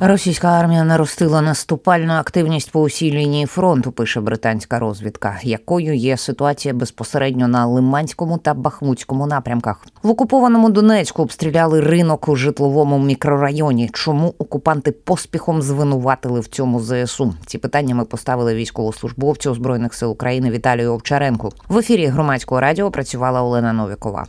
Російська армія наростила наступальну активність по усій лінії фронту. Пише британська розвідка, якою є ситуація безпосередньо на Лиманському та Бахмутському напрямках. В окупованому Донецьку обстріляли ринок у житловому мікрорайоні. Чому окупанти поспіхом звинуватили в цьому ЗСУ? Ці питання ми поставили військовослужбовцю збройних сил України Віталію Овчаренку. В ефірі громадського радіо працювала Олена Новікова.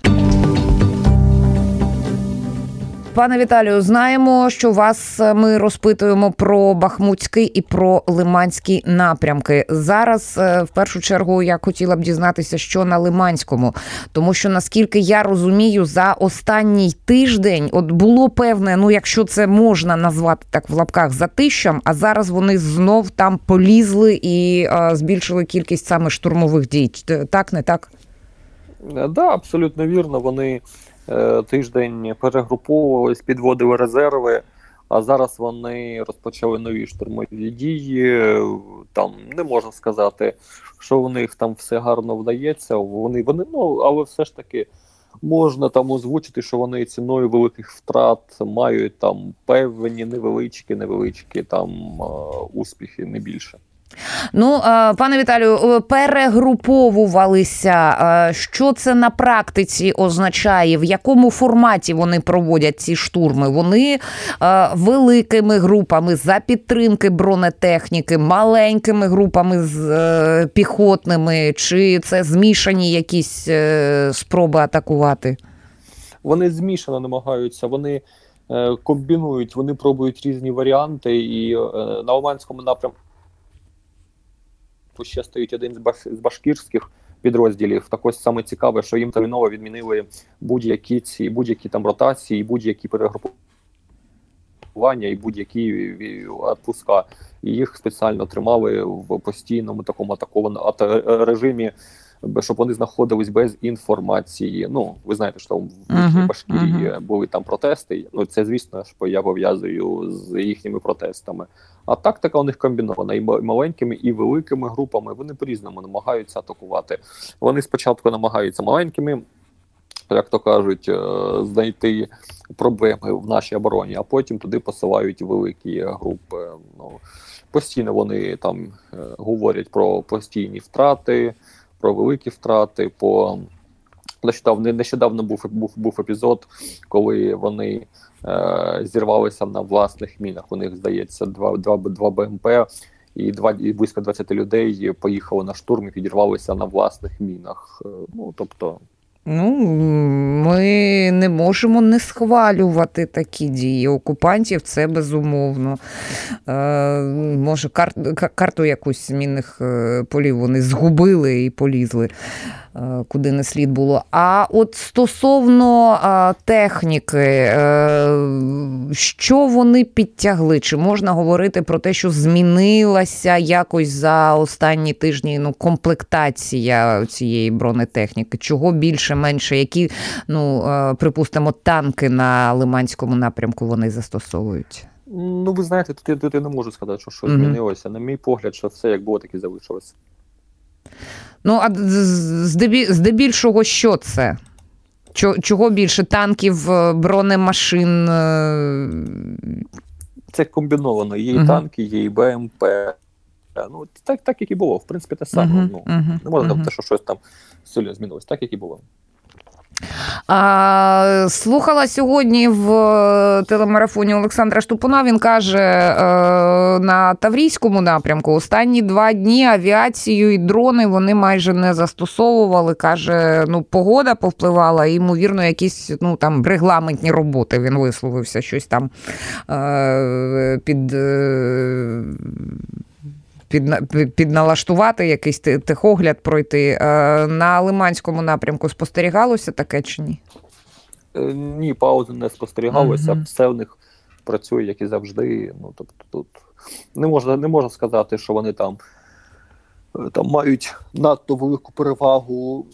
Пане Віталію, знаємо, що вас е, ми розпитуємо про Бахмутський і про Лиманський напрямки. Зараз е, в першу чергу я хотіла б дізнатися, що на Лиманському, тому що наскільки я розумію, за останній тиждень от було певне, ну якщо це можна назвати так в лапках затищам, а зараз вони знов там полізли і е, збільшили кількість саме штурмових дій. Так, не так? Так, да, абсолютно вірно. Вони Е, тиждень перегруповувались, підводили резерви. А зараз вони розпочали нові штурмові дії. Там не можна сказати, що в них там все гарно вдається. Вони вони ну але все ж таки можна там озвучити, що вони ціною великих втрат мають там певні невеличкі, невеличкі там е, успіхи, не більше. Ну, пане Віталію, перегруповувалися. Що це на практиці означає? В якому форматі вони проводять ці штурми? Вони великими групами за підтримки бронетехніки, маленькими групами з е, піхотними, чи це змішані якісь е, спроби атакувати? Вони змішано намагаються. Вони е, комбінують, вони пробують різні варіанти, і на Оманському напрямку ще стоїть один з баш з башкірських підрозділів. Так ось саме цікаве, що їм терміново відмінили будь-які ці будь-які там ротації, будь-які перегрупування і будь-які відпуска. І їх спеціально тримали в постійному такому атакованому режимі щоб вони знаходились без інформації. Ну ви знаєте, що там в uh-huh, Башкірії uh-huh. були там протести. Ну це звісно, що я пов'язую з їхніми протестами. А тактика у них комбінована і маленькими, і великими групами. Вони по різному намагаються атакувати. Вони спочатку намагаються маленькими. Як то кажуть, е, знайти проблеми в нашій обороні, а потім туди посилають великі групи. Ну постійно вони там е, говорять про постійні втрати, про великі втрати. по Нещодавно нещодавно був був був епізод, коли вони е, зірвалися на власних мінах. У них здається, два два, два БМП і два і близько 20 людей поїхали на штурм і підірвалися на власних мінах. Е, ну тобто Ну, ми не можемо не схвалювати такі дії окупантів, це безумовно. Е, Може, кар, карту якусь змінних е, полів вони згубили і полізли. Е, куди не слід було. А от стосовно техніки, е, що вони підтягли? Чи можна говорити про те, що змінилася якось за останні тижні ну, комплектація цієї бронетехніки? Чого більше, менше? Які, ну, е, припустимо, танки на Лиманському напрямку вони застосовують? Ну, ви знаєте, тут, тут я не можу сказати, що щось mm-hmm. змінилося. На мій погляд, що все як було, так і залишилося. Ну, а здебільшого, що це? Чого більше танків, е, бронемашин? Е? Це комбіновано. Є і uh-huh. танки, є і БМП. Ну, Так так як і було. В принципі, те саме. Uh-huh. Ну, Не можна сказати, uh-huh. що щось там сильно змінилось, так як і було. А, Слухала сьогодні в е, телемарафоні Олександра Штупуна. Він каже е, на Таврійському напрямку останні два дні авіацію і дрони вони майже не застосовували. Каже, ну погода повпливала, і, ймовірно, якісь ну там регламентні роботи. Він висловився щось там е, під під, підналаштувати, якийсь техогляд пройти. Е, на Лиманському напрямку спостерігалося таке чи ні? Е, ні, паузи не спостерігалося. Mm-hmm. Все в них працює, як і завжди. Ну тобто тут не можна не можна сказати, що вони там е, там мають надто велику перевагу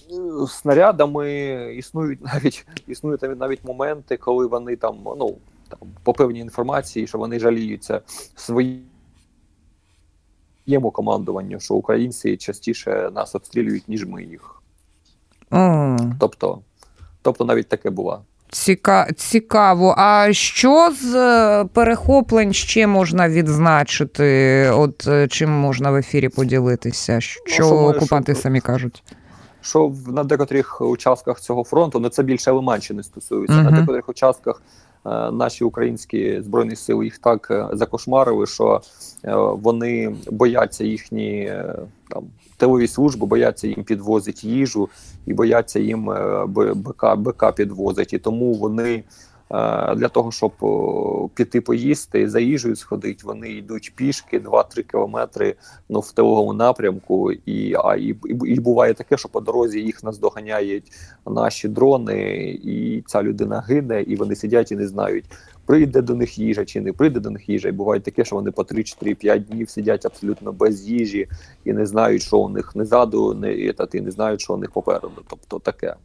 снарядами. Існують навіть існують навіть навіть моменти, коли вони там ну там по певній інформації, що вони жаліються свої своєму командуванню, що українці частіше нас обстрілюють, ніж ми їх. Mm. Тобто, тобто навіть таке буває. Ціка... Цікаво. А що з е, перехоплень ще можна відзначити? От е, чим можна в ефірі поділитися? Що, Ну, що окупанти що- самі кажуть? Що на декотрих участках цього фронту, ну це більше Лиманщини стосується. Мгм. На декотрих участках наші українські збройні сили їх так е, закошмарили, що е, вони бояться їхні е, там тилові служби, бояться їм підвозити їжу і бояться їм е, БК, БК підвозить. І тому вони е, для того, щоб піти поїсти і за їжею сходити, вони йдуть пішки 2-3 кілометри ну, в тиловому напрямку, і, а, і, і, буває таке, що по дорозі їх наздоганяють наші дрони, і ця людина гине, і вони сидять і не знають, прийде до них їжа чи не прийде до них їжа. І буває таке, що вони по 3-4-5 днів сидять абсолютно без їжі і не знають, що у них не ззаду, не, та, і не знають, що у них попереду. Тобто таке.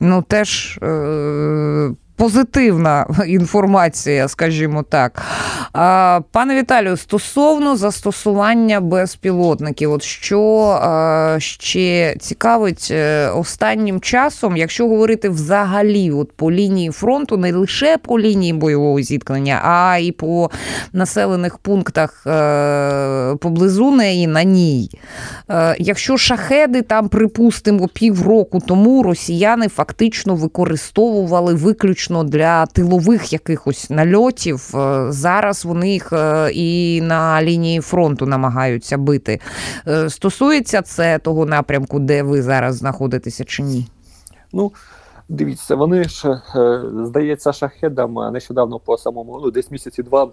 Ну, теж е- позитивна інформація, скажімо так. Пане Віталію, стосовно застосування безпілотників, от що ще цікавить е, останнім часом, якщо говорити взагалі от по лінії фронту, не лише по лінії бойового зіткнення, а й по населених пунктах е- поблизу неї на ній. Е, Якщо шахеди там, припустимо, півроку тому росіяни фактично використовували виключно для тилових якихось нальотів, е, зараз вони їх е, і на лінії фронту намагаються бити. Е, Стосується це того напрямку, де ви зараз знаходитеся, чи ні? Ну, дивіться, вони ж, здається, шахедам нещодавно по самому, ну, десь місяці два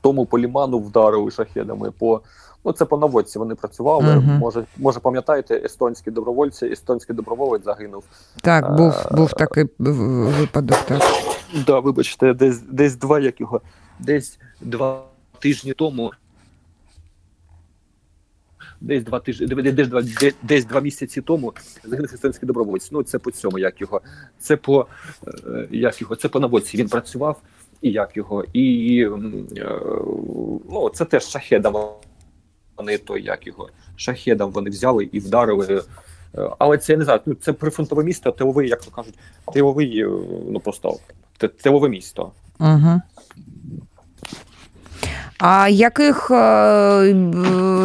тому по ліману вдарили шахедами. По, ну, це по наводці вони працювали. Мгм. Може, може, пам'ятаєте, естонські добровольці, естонський доброволець загинув. Так, був, Е, був такий випадок. Так. Да, вибачте, десь, десь два як його, десь два тижні тому. Десь два тижні, десь, десь, два, десь, десь два місяці тому загинув естонський добровольець. Ну, це по цьому, як його. Це по е, як його, це по наводці. Він працював, і як його. І е, ну, це теж шахедам. Вони той, як його, шахедом вони взяли і вдарили. Е, Але це я не знаю, ну це прифронтове місто, тиловий, як то кажуть, тиловий, е, ну просто тилове місто. Угу. А яких е,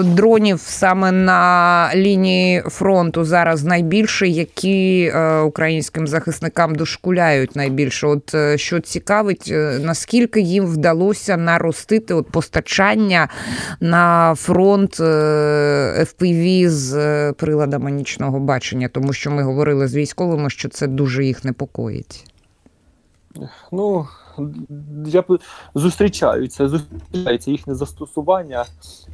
дронів саме на лінії фронту зараз найбільше, які е, українським захисникам дошкуляють найбільше? От е, що цікавить, наскільки їм вдалося наростити от постачання на фронт FPV з приладами нічного бачення, тому що ми говорили з військовими, що це дуже їх непокоїть. Ну я б зустрічаються, зустрічається їхнє застосування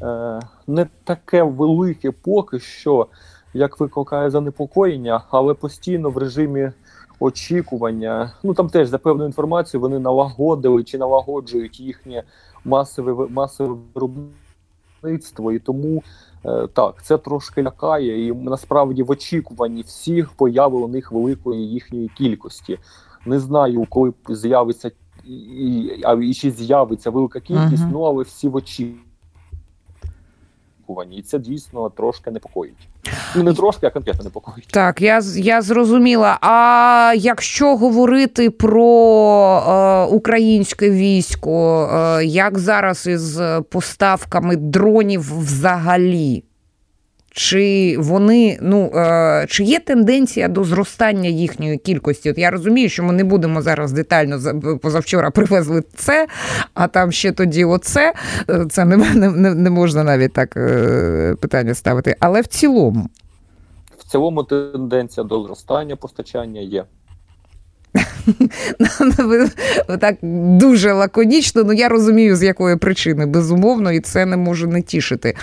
е, не таке велике поки що, як викликає занепокоєння, але постійно в режимі очікування. Ну там теж за певною інформацією вони налагодили чи налагоджують їхнє масове масове виробництво, і тому е, так це трошки лякає. І насправді в очікуванні всіх появи у них великої їхньої кількості. Не знаю, коли з'явиться і, і, а і чи з'явиться велика кількість, Мгм. ну але всі в очікуванні. І це дійсно трошки непокоїть. Ну не трошки, а конкретно непокоїть. Так, я, я зрозуміла. А якщо говорити про е, українське військо, е, як зараз із поставками дронів взагалі? Чи вони, ну е, чи є тенденція до зростання їхньої кількості? От я розумію, що ми не будемо зараз детально за- позавчора привезли це, а там ще тоді оце. Е, Це не, не, не- не можна навіть так е, питання ставити. Але в цілому. В цілому тенденція до зростання постачання є. Так дуже лаконічно, ну я розумію, з якої причини, безумовно, і це не може не тішити.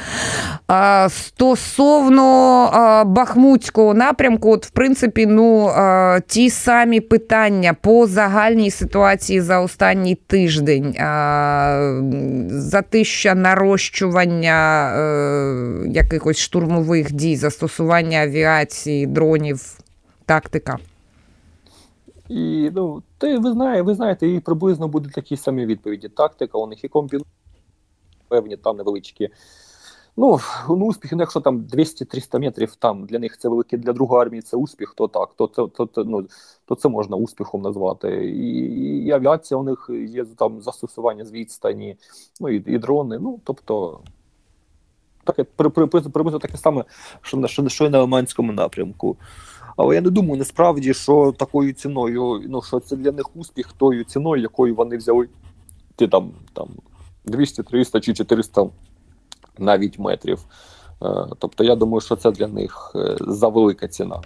А, стосовно а, Бахмутського напрямку, от, в принципі, ну, а, ті самі питання по загальній ситуації за останній тиждень, а, затища нарощування е, якихось штурмових дій, застосування авіації, дронів, тактика. І ну, ти ви знаєте, ви знаєте, і приблизно будуть такі самі відповіді. Тактика, у них і комбінації певні там невеличкі. Ну, ну успіх, ну, якщо там 200-300 метрів, там для них це велике, для другої армії це успіх, то так, то то, то, то, ну, то це можна успіхом назвати. І, і, авіація у них є там застосування з відстані, ну і, і дрони. Ну, тобто, таке приблизно таке саме, що на що, що на Лиманському напрямку. Але я не думаю насправді, що такою ціною, ну що це для них успіх тою ціною, якою вони взяли ті там там 200, 300 чи 400 навіть метрів. Е, тобто, я думаю, що це для них е, завелика ціна.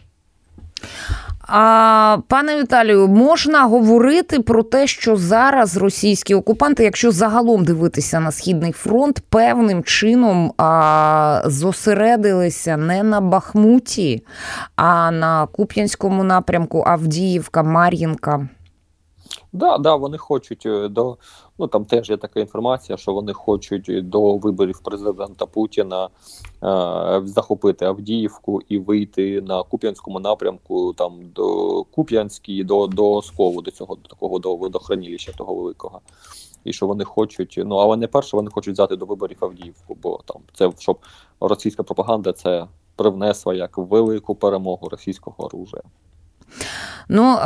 А пане Віталію, можна говорити про те, що зараз російські окупанти, якщо загалом дивитися на східний фронт, певним чином а, зосередилися не на Бахмуті, а на Куп'янському напрямку Авдіївка, Мар'їнка. Да, да, вони хочуть е, до ну там теж є така інформація, що вони хочуть до виборів президента Путіна е, захопити Авдіївку і вийти на Куп'янському напрямку, там до Куп'янській, до до Скову, до цього до такого до водохранилища того великого. І що вони хочуть, ну але не перше, вони хочуть взяти до виборів Авдіївку, бо там це щоб російська пропаганда це привнесла як велику перемогу російського оружия. Ну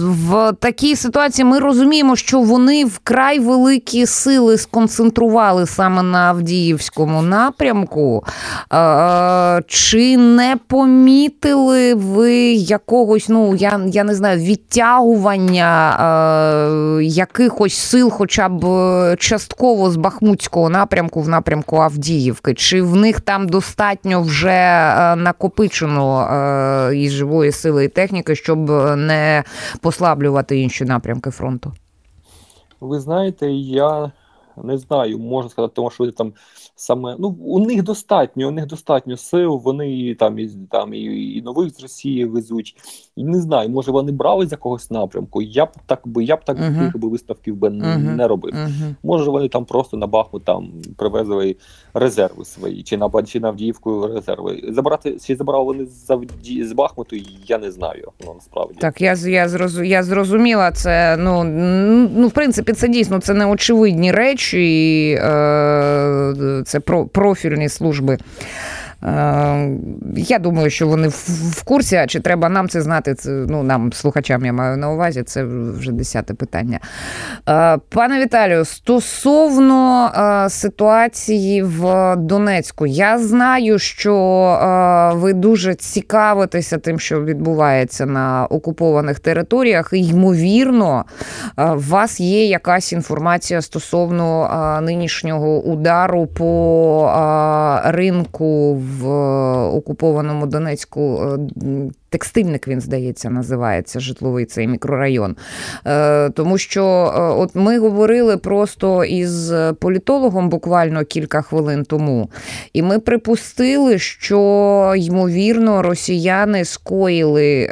в такій ситуації ми розуміємо, що вони вкрай великі сили сконцентрували саме на Авдіївському напрямку. Чи не помітили ви якогось, ну я я не знаю, відтягування якихось сил, хоча б частково з Бахмутського напрямку в напрямку Авдіївки? Чи в них там достатньо вже накопичено і живої сили і техніки? Щоб е, не послаблювати інші напрямки фронту? Ви знаєте, я не знаю, можна сказати, тому що там саме ну у них достатньо, у них достатньо сил. Вони там і там і, і нових з Росії везуть. І не знаю, може вони брали з якогось напрямку. Я б так би я б так uh-huh. би виставків би uh-huh. не робив. Uh-huh. Може вони там просто на Бахмут там привезли резерви свої, чи на чи на Авдіївку резерви. Забрати чи забрали вони з Авді... з Бахмуту, я не знаю. Ну насправді так. Я я зрозу, я зрозуміла це. Ну ну в принципі, це дійсно це не очевидні речі. І, е, це профільні служби. Е, я думаю, що вони в курсі, а чи треба нам це знати? Це ну нам, слухачам, я маю на увазі, це вже десяте питання. Е, пане Віталію, стосовно е, ситуації в Донецьку, я знаю, що ви дуже цікавитеся тим, що відбувається на окупованих територіях. І, ймовірно, у вас є якась інформація стосовно нинішнього удару по ринку в окупованому Донецьку. Е, текстильник він здається, називається житловий цей мікрорайон. Е, тому що е, от ми говорили просто із політологом буквально кілька хвилин тому, і ми припустили, що ймовірно росіяни скоїли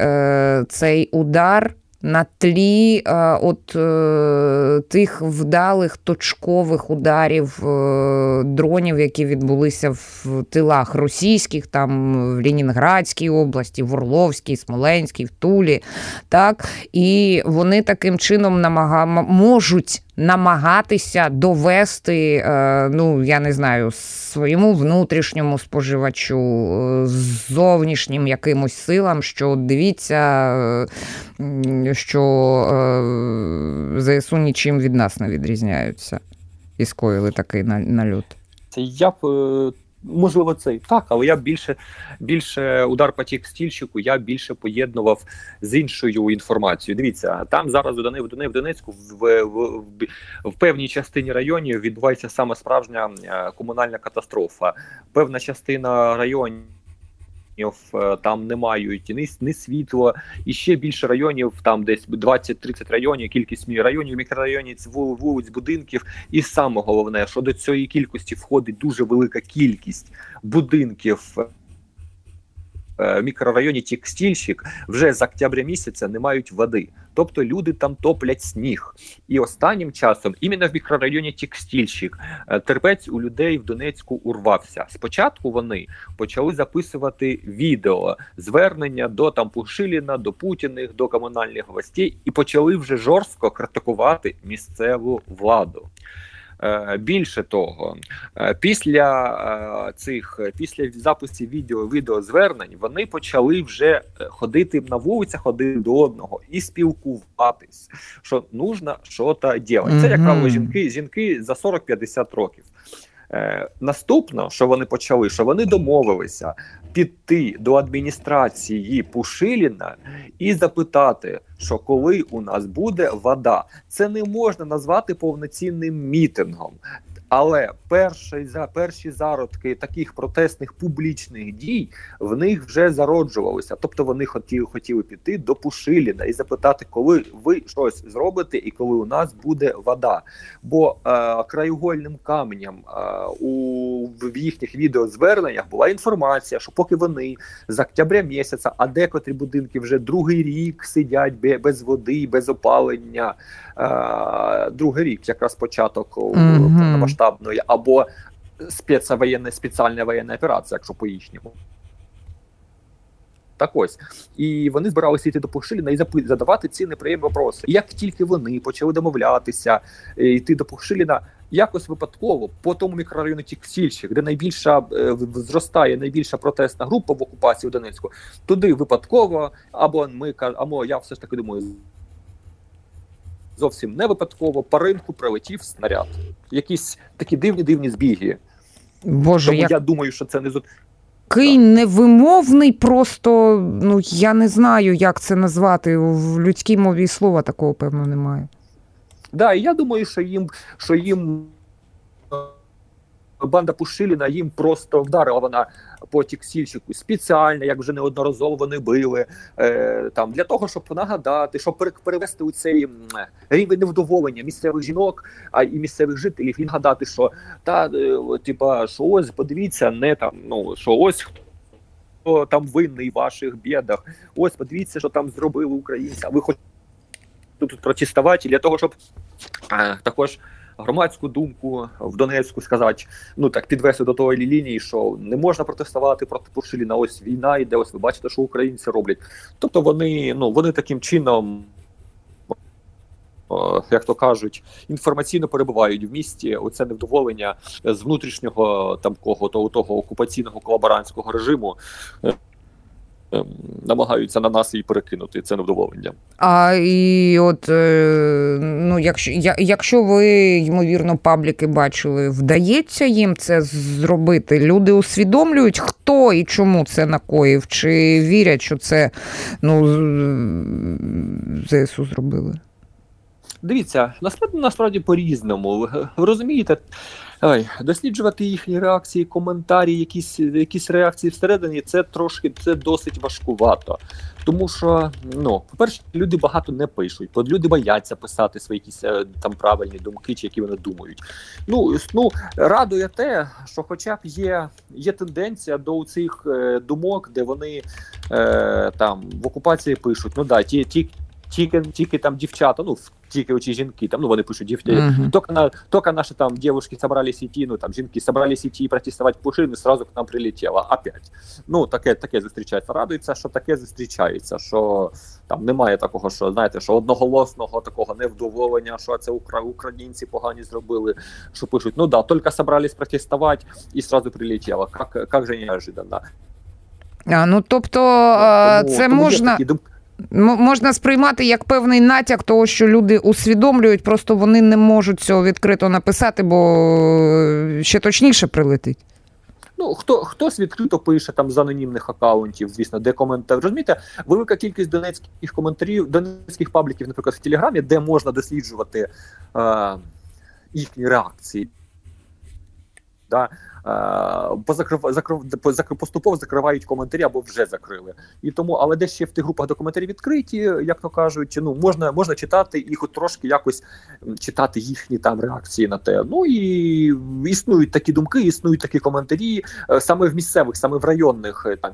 цей удар на тлі е, от е, тих вдалих точкових ударів е, дронів, які відбулися в тилах російських, там в Лінінградській області, в Орловській, Смоленській, в Тулі. Так? І вони таким чином намага... можуть намагатися довести, е, ну я не знаю, своєму внутрішньому споживачу, е, зовнішнім якимось силам, що дивіться, е, що ЗСУ нічим від нас не відрізняються і скоїли такий нальот. Я б можливо, це і так, але я більше більше удар по текстильщику я більше поєднував з іншою інформацією. Дивіться, там зараз у в Донецьку в, в, в, в певній частині районів відбувається саме справжня е, комунальна катастрофа. Певна частина районів. Е, там не мають ні, ні світла, і ще більше районів, там десь 20-30 районів, кількість районів, мікрорайонів, вулиць, будинків. І саме головне, що до цієї кількості входить дуже велика кількість будинків Е, мікрорайоні Текстильщик вже з октября місяця не мають води. Тобто люди там топлять сніг. І останнім часом, іменно в мікрорайоні Текстильщик, е, терпець у людей в Донецьку урвався. Спочатку вони почали записувати відео, звернення до там Пушиліна, до Путіних, до комунальних властей і почали вже жорстко критикувати місцеву владу. Е, більше того, е, після е, цих після записів відео відеозвернень вони почали вже ходити на вулицях один до одного і спілкуватись, що нужно щось робити. Це як правило жінки, жінки за 40-50 років. Наступно, що вони почали, що вони домовилися піти до адміністрації Пушиліна і запитати, що коли у нас буде вода, це не можна назвати повноцінним мітингом. Але перші за перші зародки таких протестних публічних дій в них вже зароджувалися. Тобто вони хотіли хотіли піти до Пушиліна і запитати, коли ви щось зробите, і коли у нас буде вода. Бо е, краєугольним каменем е, у в їхніх відеозверненнях була інформація, що поки вони з октября місяця, а декотрі будинки вже другий рік сидять без води, без опалення. Е, другий рік, якраз початок повномасштабного масштабної або спецвоєнна спеціальна воєнна операція, якщо по їхньому. Так ось і вони збиралися йти до Пушиліна і задавати ці неприємні вопроси. Як тільки вони почали домовлятися, е, йти до Пушиліна, якось випадково по тому мікрорайону Тіксільщик, де найбільша е, зростає найбільша протестна група в окупації у Донецьку, туди випадково або ми або я все ж таки думаю зовсім не випадково по ринку прилетів снаряд. Якісь такі дивні дивні збіги. Боже, Тому як... я думаю, що це не Такий невимовний, просто ну я не знаю, як це назвати. В людській мові слова такого певно немає. Так, да, і я думаю, що їм що їм банда Пушиліна їм просто вдарила вона по тіксільщику спеціально, як вже неодноразово вони били е, там для того, щоб нагадати, щоб перевести у цей рівень невдоволення місцевих жінок, а і місцевих жителів і нагадати, що та е, типа що ось подивіться, не там ну що ось хто там винний в ваших бідах. Ось подивіться, що там зробили українці. А ви хочете тут протестувати для того, щоб е, також громадську думку в Донецьку сказати, ну так підвести до тої лінії, що не можна протестувати проти Пушиліна, ось війна йде, ось ви бачите, що українці роблять. Тобто вони ну вони таким чином. Як то кажуть, інформаційно перебувають в місті оце невдоволення з внутрішнього там кого того того окупаційного колаборантського режиму Ем, намагаються на нас її перекинути. Це невдоволення. А і от е, ну, якщо якщо ви ймовірно пабліки бачили, вдається їм це зробити? Люди усвідомлюють, хто і чому це накоїв, чи вірять, що це ну ЗСУ зробили? Дивіться, насправді насправді по-різному. Ви розумієте, Ой, досліджувати їхні реакції, коментарі, якісь якісь реакції всередині, це трошки це досить важкувато. Тому що, ну, по-перше, люди багато не пишуть, люди бояться писати свої якісь е, там правильні думки, чи які вони думають. Ну ну радує те, що, хоча б є є тенденція до цих е, думок, де вони е, там в окупації пишуть, ну да, ті ті тільки тільки там дівчата, ну тільки оці жінки, там ну вони пишуть дівчата, uh-huh. тільки, на, тільки наші там дівчатки собрались идти, ну там жінки собрались идти і протестувати Пушин, сразу к нам прилетіло. Опять. Ну таке таке зустрічається. Радується, що таке зустрічається, що там немає такого, що знаєте, що одноголосного такого невдоволення, що це українці погані зробили. Що пишуть, ну да, тільки собрались протестувати і сразу прилетіло. Как, как же неожиданно. А, ну тобто тому, це тому можна. Можна сприймати як певний натяк того, що люди усвідомлюють, просто вони не можуть цього відкрито написати, бо е, ще точніше прилетить. Ну, хто хтось відкрито пише там з анонімних акаунтів, звісно, де коментар. Розумієте, велика кількість донецьких коментарів, донецьких пабліків, наприклад, в Телеграмі, де можна досліджувати е, їхні реакції. Да? позакрив, закрив, поступово закривають коментарі або вже закрили. І тому, але де ще в тих групах документарі відкриті, як то кажуть, ну можна можна читати хоч трошки якось читати їхні там реакції на те. Ну і існують такі думки, існують такі коментарі е, саме в місцевих, саме в районних е, там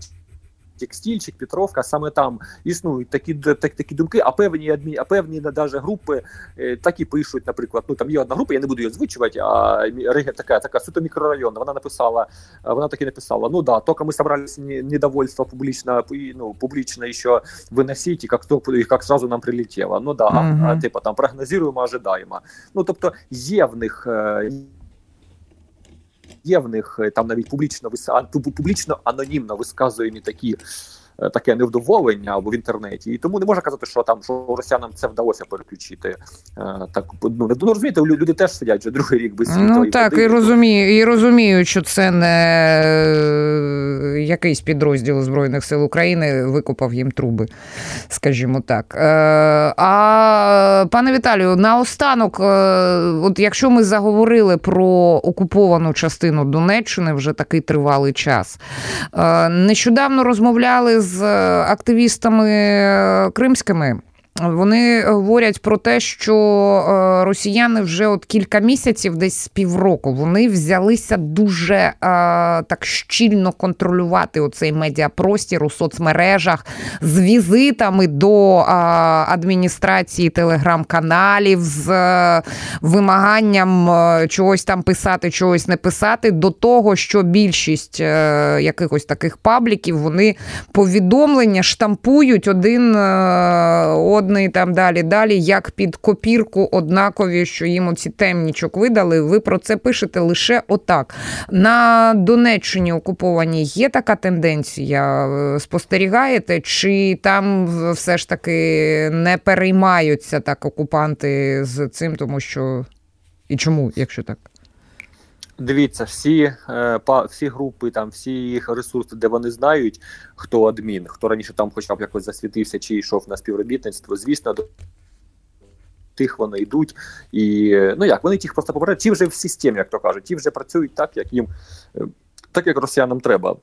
як стільчик, Петровка, саме там існують такі так, такі думки, а певні адмі, а певні навіть групи е, так і пишуть. Наприклад, ну там є одна група, я не буду її озвучувати, а така така суто мікрорайонна. Вона написала, вона таки написала: ну да, тільки ми собрались недовольство публічно, ну, публічно еще виносити, як то як сразу нам прилетіло. Ну да, -huh. а, типу там прогнозуємо, ожидаємо. Ну тобто є в них. Є в них там навіть публічно публічно анонімно висказуємо такі таке невдоволення або в інтернеті, і тому не можна казати, що там що росіянам це вдалося переключити. Е, так ну не ну, розумієте, люди теж сидять вже другий рік без світла. Ну і так, і розумію, і розумію, що це не е, якийсь підрозділ Збройних сил України викопав їм труби, скажімо так. А пане Віталію, наостанок, от якщо ми заговорили про окуповану частину Донеччини вже такий тривалий час, нещодавно розмовляли з з активістами е, кримськими. Вони говорять про те, що е, росіяни вже от кілька місяців, десь з півроку, вони взялися дуже е, так щільно контролювати оцей медіапростір у соцмережах з візитами до е, адміністрації телеграм-каналів, з е, вимаганням е, чогось там писати, чогось не писати, до того, що більшість е, якихось таких пабліків вони повідомлення штампують один одним одний там далі, далі, як під копірку однакові, що їм оці темнічок видали. Ви про це пишете лише отак. На Донеччині окупованій є така тенденція. Спостерігаєте, чи там все ж таки не переймаються так окупанти з цим, тому що і чому, якщо так? Дивіться, всі е, всі групи, там всі їх ресурси, де вони знають, хто адмін, хто раніше там, хоча б якось засвітився чи йшов на співробітництво. Звісно, до тих вони йдуть. І ну як вони тих просто попереджують, ті вже в системі, як то кажуть, ті вже працюють так, як їм е, так, як росіянам треба.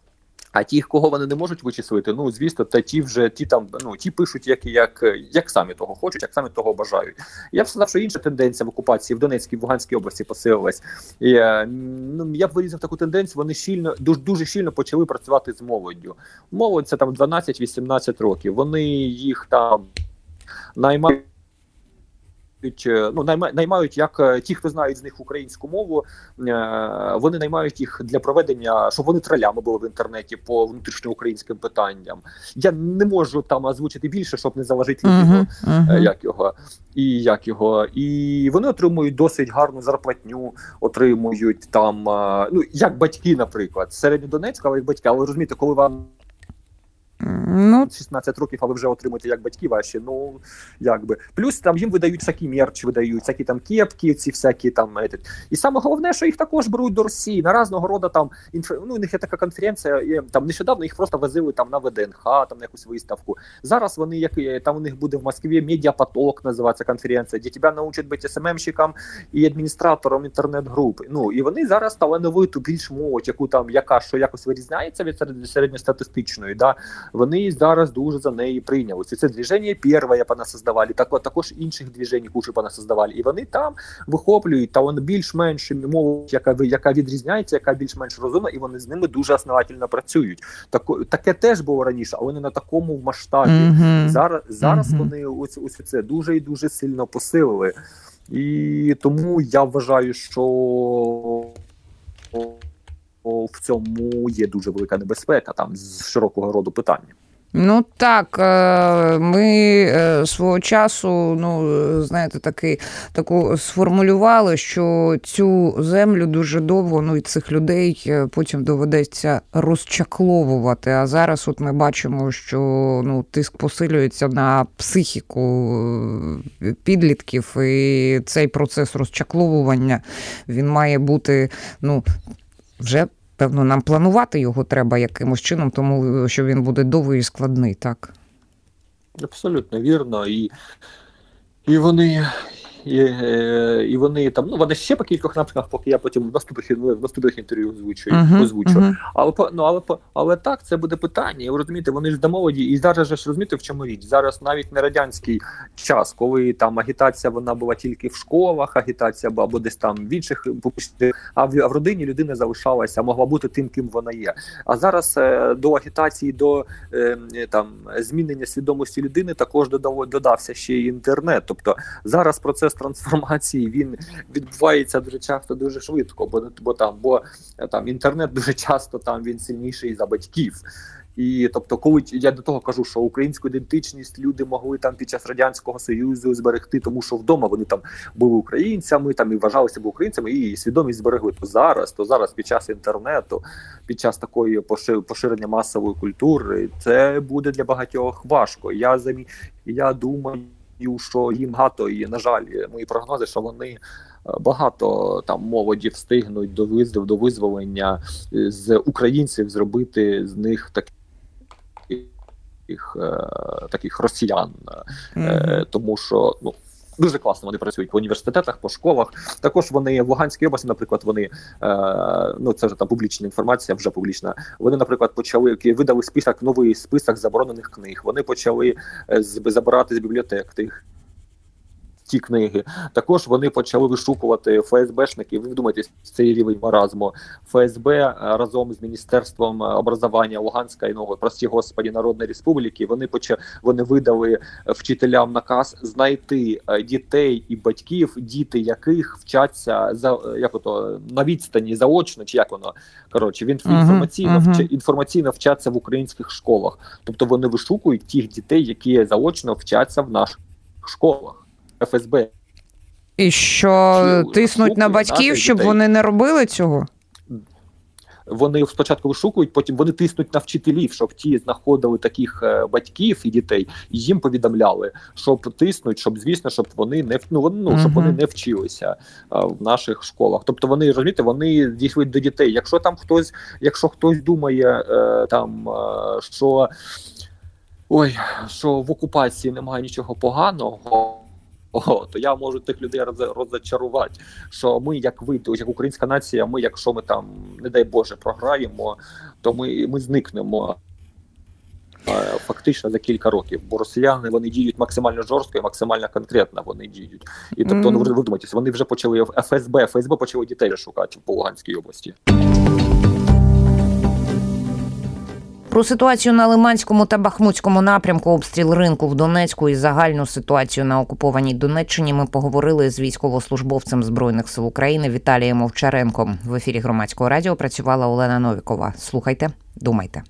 А ті, кого вони не можуть вичислити, ну звісно, та ті вже ті там ну ті пишуть, як як як самі того хочуть, як самі того бажають. Я б сказав, що інша тенденція в окупації в Донецькій в Луганській області посилилась. І, е, ну я б вирізав таку тенденцію. Вони щільно дуже дуже щільно почали працювати з молоддю. Молодь це там 12-18 років. Вони їх там наймають. Е, ну наймають як е, ті, хто знають з них українську мову, е, вони наймають їх для проведення, щоб вони тролями були в інтернеті по внутрішньоукраїнським питанням. Я не можу там озвучити більше, щоб не залежити uh -huh, uh -huh. як його і як його. І вони отримують досить гарну зарплатню, отримують там ну як батьки, наприклад, середньодонецька, як батьки, але розумієте, коли вам. Ну, 16 років, а ви вже отримуєте як батьки ваші. Ну якби плюс там їм видають всякі мерч, видають всякі там кепки, ці всякі там і саме головне, що їх також беруть до Росії на разного роду там інф... ну, у них є така конференція. І, там нещодавно їх просто возили там на ВДНХ, там на якусь виставку. Зараз вони як там у них буде в Москві медіапоток, називається конференція, де тебе научать бути СММщиком і адміністратором інтернет-групи. Ну і вони зараз талановиту більш молодь, яку там яка що якось вирізняється від середньостатистичної. Да? Вони зараз дуже за неї прийнялися. Це движення перше понасоздавали, так також інших движень кучу понасоздавали. І вони там вихоплюють та вони більш-менш мову, яка яка відрізняється, яка більш-менш розумна, і вони з ними дуже основательно працюють. Так, таке теж було раніше, але не на такому масштабі. Mm -hmm. Зараз зараз mm -hmm. вони ось ось це дуже і дуже сильно посилили. І тому я вважаю, що в цьому є дуже велика небезпека там з широкого роду питання. Ну так, е, ми е, свого часу, ну знаєте, таки таку сформулювали, що цю землю дуже довго ну і цих людей е, потім доведеться розчакловувати. А зараз, от ми бачимо, що ну тиск посилюється на психіку підлітків, і цей процес розчакловування він має бути ну вже Певно, нам планувати його треба якимось чином, тому що він буде довгий і складний, так? Абсолютно вірно. І і вони і е, і вони там, ну вони ще по кількох напрямках, поки я потім в наступних в наступних інтерв'ю озвучую, uh-huh, озвучу. Uh-huh. Але ну, але але так, це буде питання. І ви розумієте, вони ж до молоді, і зараз же ж розумієте, в чому річ. Зараз навіть не радянський час, коли там агітація вона була тільки в школах, агітація була або десь там в інших а в, а в родині людина залишалася, могла бути тим, ким вона є. А зараз е, до агітації, до е, там змінення свідомості людини також додав, додався ще й інтернет. Тобто зараз процес трансформації він відбувається дуже часто, дуже швидко, бо бо там, бо там інтернет дуже часто там він сильніший за батьків. І тобто, коли я до того кажу, що українську ідентичність люди могли там під час радянського союзу зберегти, тому що вдома вони там були українцями, там і вважалися себе українцями, і свідомість зберегли. То зараз, то зараз, під час інтернету, під час такої поширення масової культури, це буде для багатьох важко. Я замі... я думаю, що їм багато і на жаль, мої прогнози, що вони. Е, багато там молоді встигнуть до визвів до визволення з українців зробити з них так. таких е, таких росіян, mm-hmm. тому що ну. Дуже класно вони працюють в університетах, по школах. Також вони в Луганській області, наприклад, вони е, ну це вже там публічна інформація, вже публічна. Вони, наприклад, почали видали список новий список заборонених книг. Вони почали забирати з бібліотек тих ті книги. Також вони почали вишукувати ФСБшників. Ви думаєте, цей рівень маразму ФСБ е, разом з міністерством образування Луганська і ну, прості господі Народної Республіки. Вони почали, вони видали вчителям наказ знайти е, дітей і батьків, діти яких вчаться за е, як ото на відстані заочно, чи як воно коротше він інформаційно uh-huh. інформаційно вчаться в українських школах. Тобто вони вишукують тих дітей, які заочно вчаться в наших школах. ФСБ. І що Чи тиснуть на батьків, щоб дітей. вони не робили цього? Вони спочатку вишукують, потім вони тиснуть на вчителів, щоб ті знаходили таких е, батьків і дітей, і їм повідомляли, щоб тиснуть, щоб звісно, щоб вони не ну, ну щоб вони не вчилися а, е, в наших школах. Тобто вони розумієте, вони дійшли до дітей. Якщо там хтось, якщо хтось думає е, там, е, що ой, що в окупації немає нічого поганого. О, то я можу тих людей розчарувати, що ми, як ви, як українська нація, ми, якщо ми там, не дай Боже, програємо, то ми ми зникнемо фактично за кілька років. Бо росіяни вони діють максимально жорстко і максимально конкретно вони діють. І тобто, ну ви думаєте, вони вже почали ФСБ, ФСБ почали дітей шукати по Луганській області. Про ситуацію на Лиманському та Бахмутському напрямку, обстріл ринку в Донецьку і загальну ситуацію на окупованій Донеччині ми поговорили з військовослужбовцем збройних сил України Віталієм Овчаренком. В ефірі громадського радіо працювала Олена Новікова. Слухайте, думайте.